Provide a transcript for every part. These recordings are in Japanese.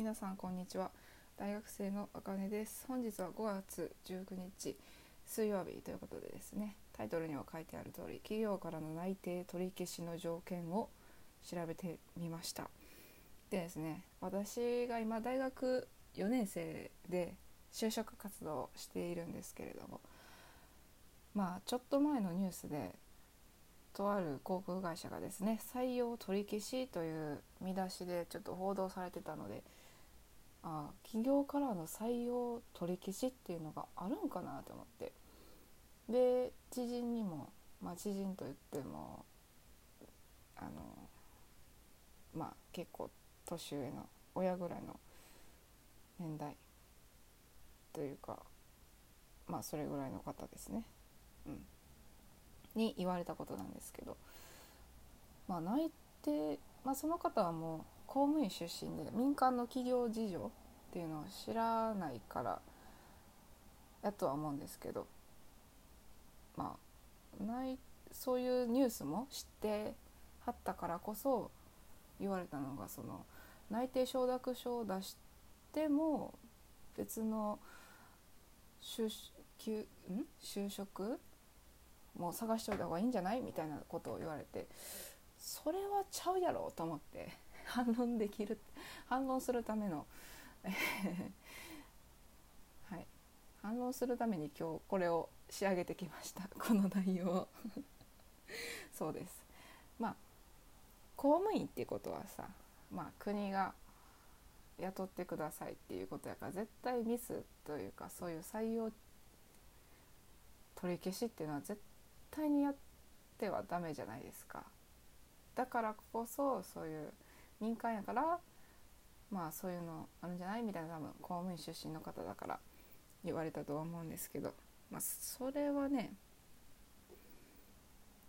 皆さんこんにちは。大学生のあかねです。本日は5月19日水曜日ということでですね。タイトルには書いてある通り企業からの内定取り消しの条件を調べてみました。でですね私が今大学4年生で就職活動をしているんですけれどもまあちょっと前のニュースでとある航空会社がですね採用取り消しという見出しでちょっと報道されてたのであ企業からの採用取り消しっていうのがあるんかなと思って。で知人にも、まあ、知人といってもあのまあ結構年上の親ぐらいの年代というかまあそれぐらいの方ですね。うん。に言われたことなんですけど。まあ内定、まあ、その方はもう公務員出身で民間の企業事情っていうのを知らないからやとは思うんですけどまあないそういうニュースも知ってはったからこそ言われたのがその内定承諾書を出しても別の就就職もう探しておいた方がいいんじゃないみたいなことを言われてそれはちゃうやろと思って。反論できる反論するための はい。反論するために今日これを仕上げてきました。この内容 そうです。まあ公務員っていうことはさまあ国が雇ってくださいっていうことやから絶対ミスというかそういう採用取り消しっていうのは絶対にやってはダメじゃないですか。だからこそそういう民間やからまあそういうのあるんじゃないみたいな多分公務員出身の方だから言われたとは思うんですけどまあそれはね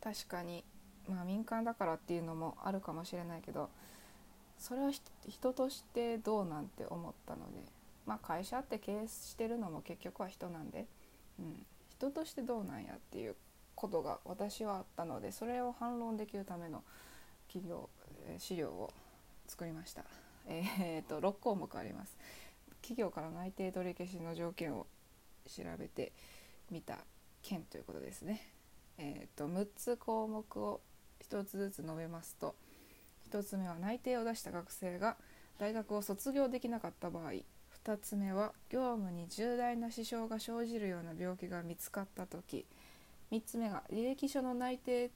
確かにまあ民間だからっていうのもあるかもしれないけどそれは人としてどうなんて思ったのでまあ会社って経営してるのも結局は人なんで、うん、人としてどうなんやっていうことが私はあったのでそれを反論できるための企業資料を作りました。えー、と6項目あります。企業から内定取り消しの条件を調べてみた件ということですね。えー、と6つ項目を1つずつ述べますと1つ目は内定を出した学生が大学を卒業できなかった場合2つ目は業務に重大な支障が生じるような病気が見つかった時3つ目が履歴書の内定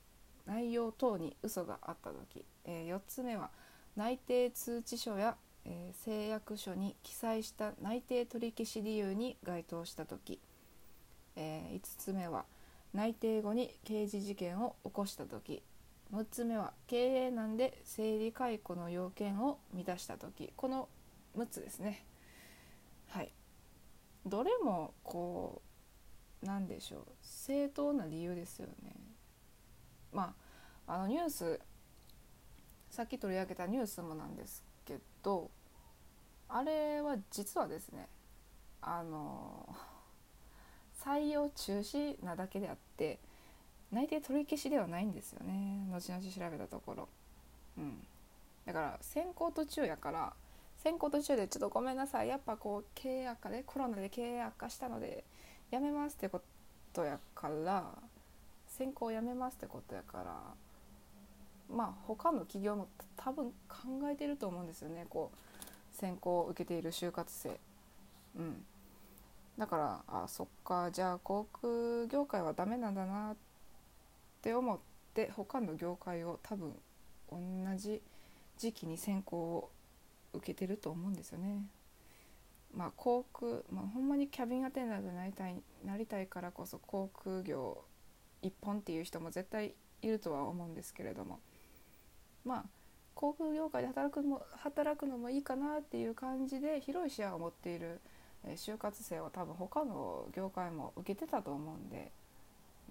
内容等に嘘があった時、えー、4つ目は内定通知書や、えー、誓約書に記載した内定取り消し理由に該当した時、えー、5つ目は内定後に刑事事件を起こした時6つ目は経営難で生理解雇の要件を満たした時この6つですねはいどれもこう何でしょう正当な理由ですよね。まああのニュースさっき取り上げたニュースもなんですけどあれは実はですねあの採用中止なだけであって内定取り消しではないんですよね後々調べたところ。うん、だから選考途中やから選考途中でちょっとごめんなさいやっぱこう経営悪化でコロナで経営悪化したのでやめますってことやから専攻やめますってことやからまあ他の企業も多分考えてると思うんですよねこう専攻を受けている就活生。うん、だからあそっかじゃあ航空業界はダメなんだなって思って他の業界を多分同じ時期に専攻を受けてると思うんですよね。まあ、航空、まあ、ほんまにキャビンアテンダントになりたいなりたいからこそ航空業一本っていう人も絶対いるとは思うんですけれどもまあ航空業界で働くのも働くのもいいかなっていう感じで広い視野を持っている、就活生は多分他の業界も受けてたと思うんで、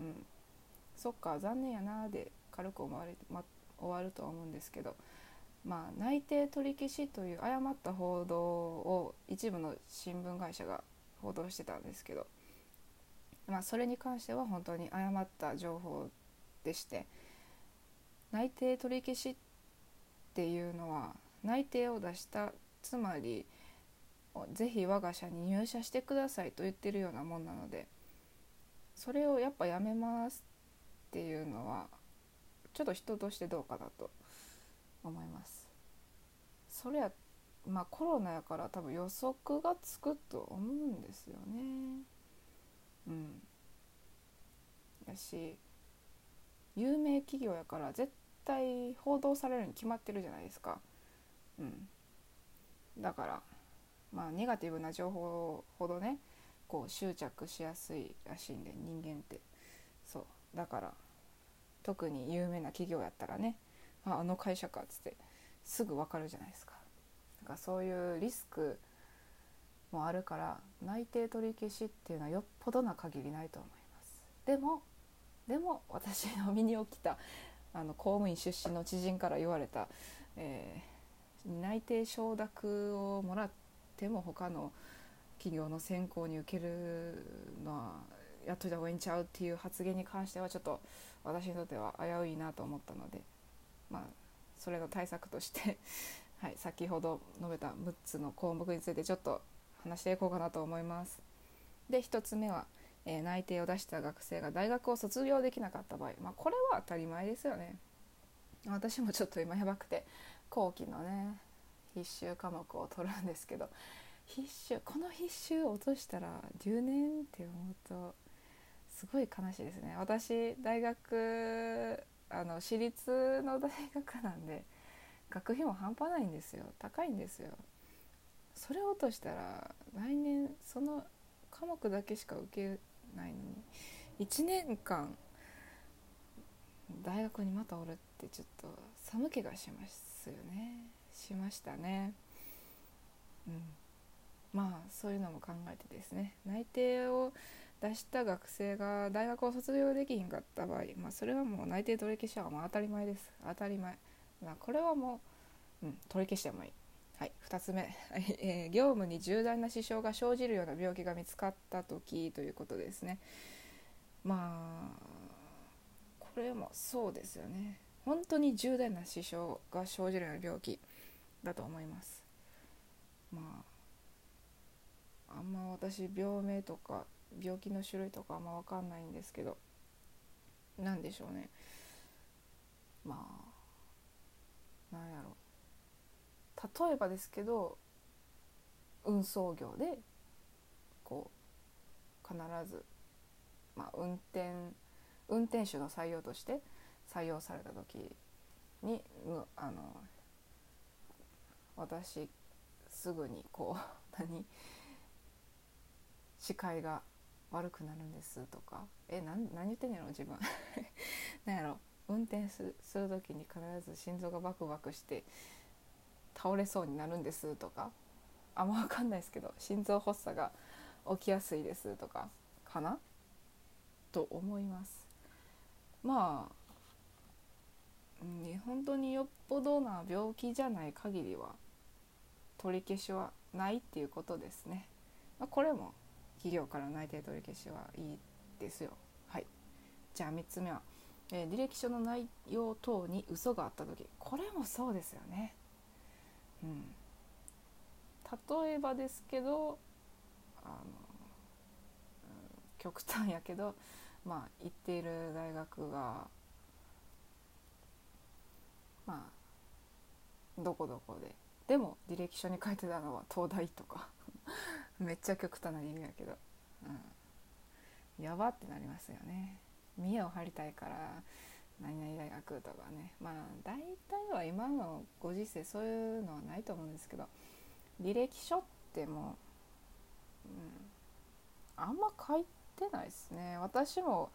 うん、そっか残念やなで軽く思われ、ま、終わるとは思うんですけど。まあ、内定取り消しという誤った報道を一部の新聞会社が報道してたんですけど、まあ、それに関しては本当に誤った情報でして内定取り消しっていうのは内定を出した。つまりぜひ我が社に入社してくださいと言ってるようなもんなのでそれをやっぱやめますっていうのはちょっと人としてどうかなと思います。それやまあコロナやから多分予測がつくと思うんですよね。うん。やし有名企業やから絶対報道されるに決まってるじゃないですか。うん。だからまあネガティブな情報ほどねこう執着しやすいらしいんで人間って。そう。だから特に有名な企業やったらねああの会社かっつってすぐ分かるじゃないですか。だからそういうリスクもあるから内定取り消しっていうのはよっぽどな限りないと思います。でもでも私の身に起きたあの公務員出身の知人から言われた、えー、内定承諾をもらっても他の企業の選考に受けるのはやっといた方がいいんちゃうっていう発言に関してはちょっと私にとっては危ういなと思ったのでまあそれの対策としてはい、先ほど述べた6つの項目についてちょっと話していこうかなと思います。で1つ目は、えー、内定を出した学生が大学を卒業できなかった場合、まあ、これは当たり前ですよね。私もちょっと今やばくて後期のね必修科目を取るんですけど必修この必修を落としたら留年って思うとすごい悲しいですね。私大学あの私立の大学なんで学費も半端ないんですよ。高いんですよ。それを落としたら来年その科目だけしか受けないのに。1年間大学にまたおるってちょっと寒気がしますよね。しましたね。うん。まあそういうのも考えてですね。内定を出した学生が大学を卒業できひんかった場合、まあ、それはもう内定取り消しはまあ当たり前です。当たり前、まあ、これはもう、うん、取り消してもいい。はい、2つ目、えー、業務に重大な支障が生じるような病気が見つかった時ということですね。まあこれもそうですよね。本当に重大な支障が生じるような病気だと思います。まああんま私病名とか病気の種類とかあんま分かんないんですけど何でしょうねまあなんやろう例えばですけど運送業でこう必ず、まあ、運転運転手の採用として採用された時にあの私すぐにこう 何視界が悪くなるんですとかえ何何言ってんやろ自分。何やろ運転する時に必ず心臓がバクバクして倒れそうになるんですとか。あんま分かんないですけど心臓発作が起きやすいですとかかな？と思います。まあ、うん、本当によっぽどな病気じゃない限りは取り消しはないっていうことですね、まあ、これも企業から内定取り消しはいいですよ。はい。じゃあ3つ目は、えー、履歴書の内容等に嘘があった時。これもそうですよね、例えばですけどあの、極端やけどまあ行っている大学がまあどこどこででも履歴書に書いてたのは東大とか めっちゃ極端な意味やけど、うん、やばってなりますよね。見栄を張りたいから何々大学とかね。まあ大体は今のご時世そういうのはないと思うんですけど履歴書ってもう、うん、あんま書いてないですね。私も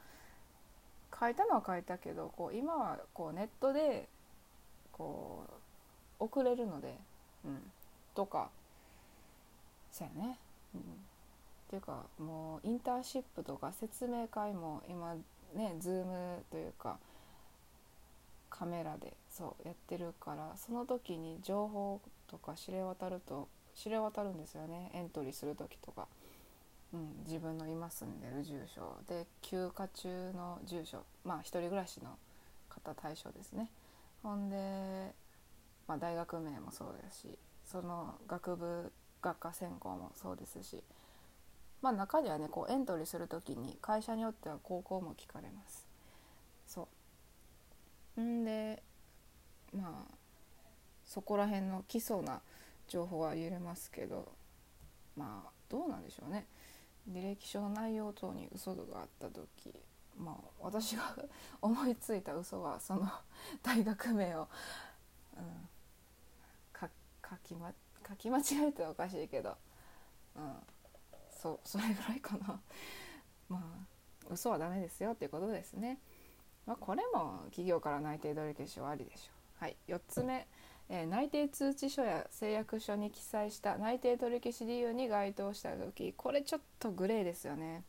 書いたのは書いたけどこう今はこうネットでこう送れるので、うん、とかそうやね、うん、っていうかもうインターンシップとか説明会も今ねズームというかカメラでそうやってるからその時に情報とか知れ渡ると知れ渡るんですよね。エントリーする時とか、うん、自分の今住んでる住所で休暇中の住所。まあ一人暮らしの方対象ですね。ほんで、まあ、大学名もそうだしその学部学科専攻もそうですし。まあ中にはねこうエントリーする時に会社によっては高校も聞かれます。そう。んでまあそこら辺の基礎な情報は言えますけどまあどうなんでしょうね。履歴書の内容等に嘘があった時まあ私が思いついた嘘はその 大学名を、うん、書き,、ま、書き間違えてはおかしいけど、うん、そそれぐらいかな。まあ嘘はダメですよっていうことですね、まあ、これも企業から内定取り消しはありでしょう。はい4つ目えー、内定通知書や誓約書に記載した内定取り消し理由に該当した時これちょっとグレーですよね。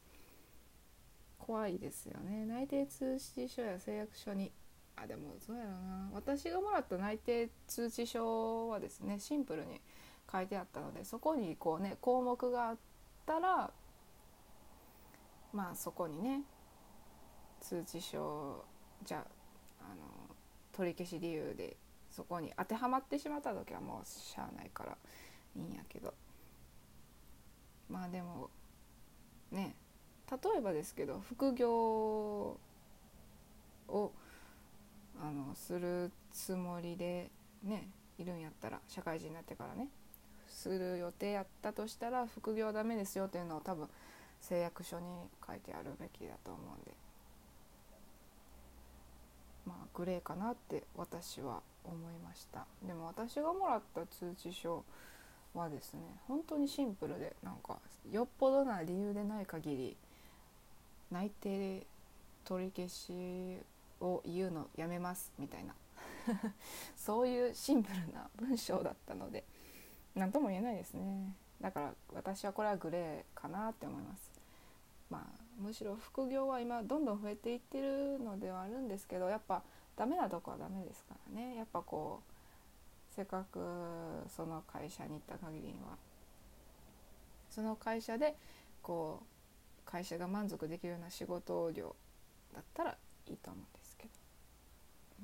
怖いですよね。内定通知書や誓約書にあでもそうやろな。私がもらった内定通知書はですねシンプルに書いてあったのでそこにこうね項目があったらまあそこにね通知書じゃあの取り消し理由でそこに当てはまってしまった時はもうしゃあないからいいんやけど。まあでもね例えばですけど副業をあのするつもりでねいるんやったら社会人になってからねする予定やったとしたら副業はダメですよっていうのを多分誓約書に書いてあるべきだと思うんで。まあグレーかなって私は思いました。でも私がもらった通知書はですね本当にシンプルでなんかよっぽどな理由でない限り内定取り消しを言うのやめますみたいな。そういうシンプルな文章だったので何とも言えないですね。だから私はこれはグレーかなって思います。まあむしろ副業は今どんどん増えていってるのではあるんですけどやっぱダメなとこはダメですからね。やっぱこうせっかくその会社に行った限りにはその会社でこう会社が満足できるような仕事量だったらいいと思うんですけど。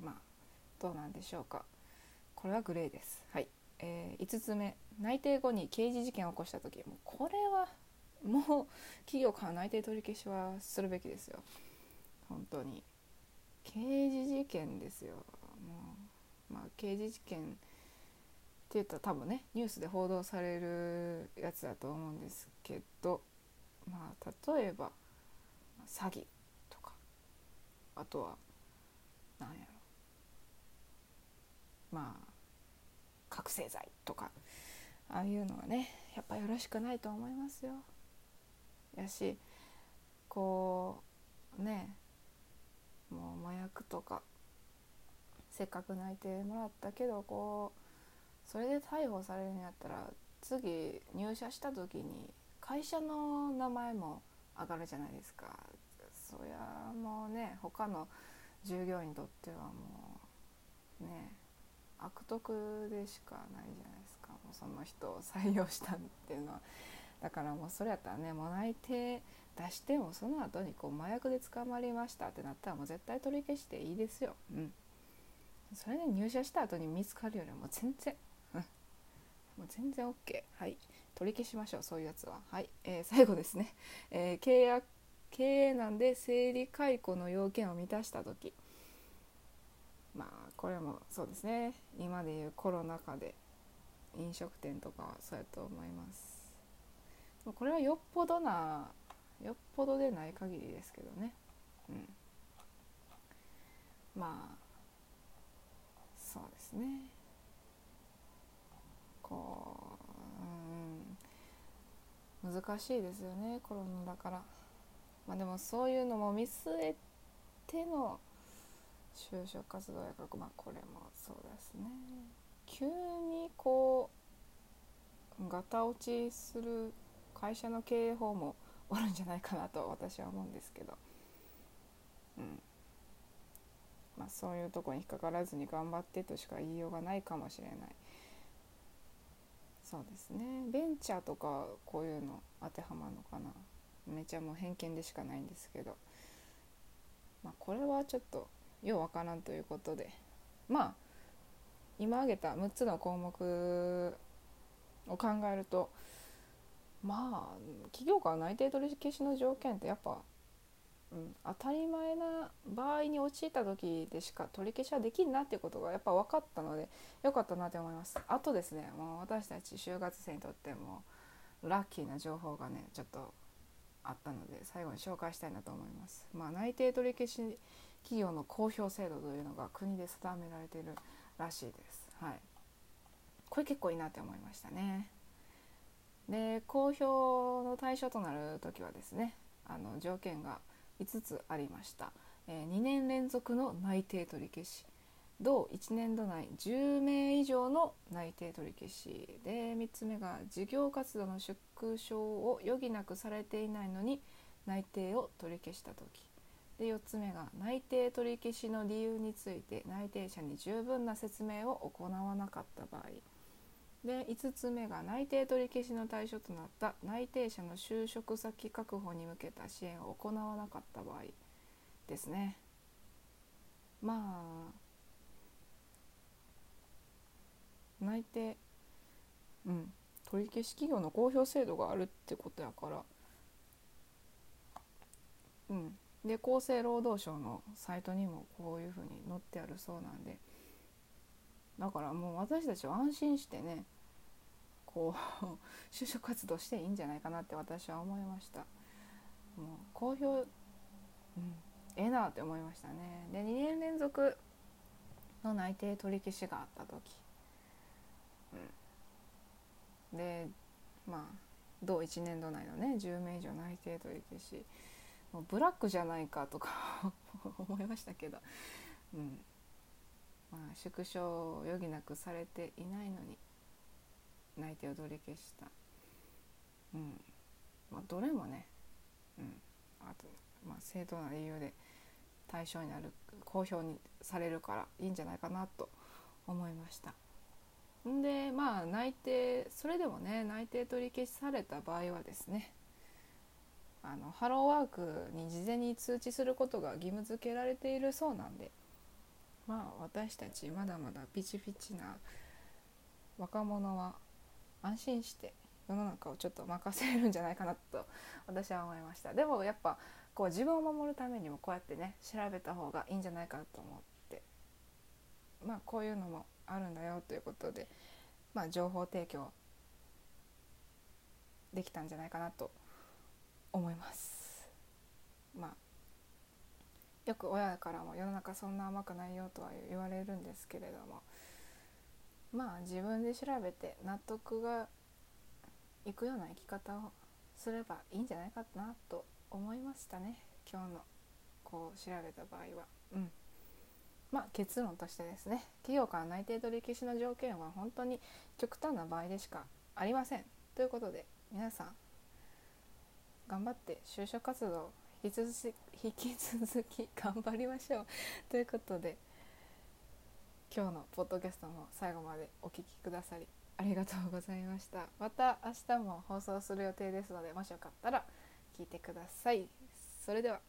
まあどうなんでしょうか。これはグレーです。はい。えー、5つ目。内定後に刑事事件を起こした時。もうこれはもう企業から内定取り消しはするべきですよ。本当に。刑事事件ですよ。もうまあ刑事事件って言ったら多分ねニュースで報道されるやつだと思うんですけどまあ例えば詐欺とかあとは何やろ。まあ覚醒剤とかああいうのはねやっぱよろしくないと思いますよ。やしこうねもう麻薬とかせっかく内定もらったけどこうそれで逮捕されるんやったら次入社した時に会社の名前も上がるじゃないですか。そりゃもうね他の従業員にとってはもうね悪徳でしかないじゃないですか。もうその人を採用したっていうのは。だからもうそれやったらねもう内定出してもその後にこう麻薬で捕まりましたってなったらもう絶対取り消していいですよ。うん、それで入社した後に見つかるよりも全然、うん、もう全然 OK はい。取り消しましょうそういうやつは。はい、えー、最後ですね、えー、契約経営難で生理解雇の要件を満たした時。まあこれもそうですね。今でいうコロナ禍で飲食店とかはそうやと思います。これはよっぽどなよっぽどでない限りですけどね。うん。まあそうですね。こう、うん、難しいですよねコロナだから。まあでもそういうのも見据えての就職活動やからまあこれもそうですね。急にこうガタ落ちする会社の経営法もおるんじゃないかなと私は思うんですけど、うん。まあ、そういうとこに引っかからずに頑張ってとしか言いようがないかもしれない。そうですね。ベンチャーとかこういうの当てはまるのかな。めちゃもう偏見でしかないんですけど、まあ、これはちょっとようわからんということで。まあ今挙げた6つの項目を考えるとまあ企業から内定取り消しの条件ってやっぱ、うん、当たり前な場合に陥った時でしか取り消しはできんなっていうことがやっぱ分かったのでよかったなって思います。あとですねもう私たち就活生にとってもラッキーな情報がねちょっとあったので最後に紹介したいなと思います。まあ、内定取り消し企業の公表制度というのが国で定められているらしいです。はい、これ結構いいなって思いましたね。で公表の対象となる時はですねあの条件が5つありました、えー、2年連続の内定取り消し。同1年度内10名以上の内定取り消しで3つ目が事業活動の縮小を余儀なくされていないのに内定を取り消した時。で4つ目が内定取り消しの理由について内定者に十分な説明を行わなかった場合。で5つ目が内定取り消しの対象となった内定者の就職先確保に向けた支援を行わなかった場合ですね。まあ内定うん取り消し企業の公表制度があるってことやからうんで厚生労働省のサイトにもこういうふうに載ってあるそうなんでだからもう私たちは安心してねこう 就職活動していいんじゃないかなって私は思いました。もう公表うんええなって思いましたね。で2年連続の内定取り消しがあった時、うん、でまあ同1年度内のね10名以上内定取り消し。もうブラックじゃないかとか 思いましたけど、うん。まあ、縮小を余儀なくされていないのに。内定を取り消した、うん。まあ、どれもね、うん、あと、まあ、正当な理由で対象になる公表にされるからいいんじゃないかなと思いました。んでまあ内定それでもね内定取り消しされた場合はですね。あのハローワークに事前に通知することが義務付けられているそうなんで。まあ私たちまだまだピチピチな若者は安心して世の中をちょっと任せるんじゃないかなと私は思いました。でもやっぱこう自分を守るためにもこうやってね調べた方がいいんじゃないかなと思って。まあこういうのもあるんだよということでまあ情報提供できたんじゃないかなと思います。まあよく親からも世の中そんな甘くないよとは言われるんですけれども。まあ自分で調べて納得がいくような生き方をすればいいんじゃないかなと思いましたね。今日のこう調べた場合は。うん。まあ、結論としてですね。企業から内定取り消しの条件は本当に極端な場合でしかありません。ということで皆さん頑張って就職活動引き続き引き続き頑張りましょう。ということで今日のポッドキャストも最後までお聴きくださりありがとうございました。また明日も放送する予定ですのでもしよかったら聞いてください。それでは。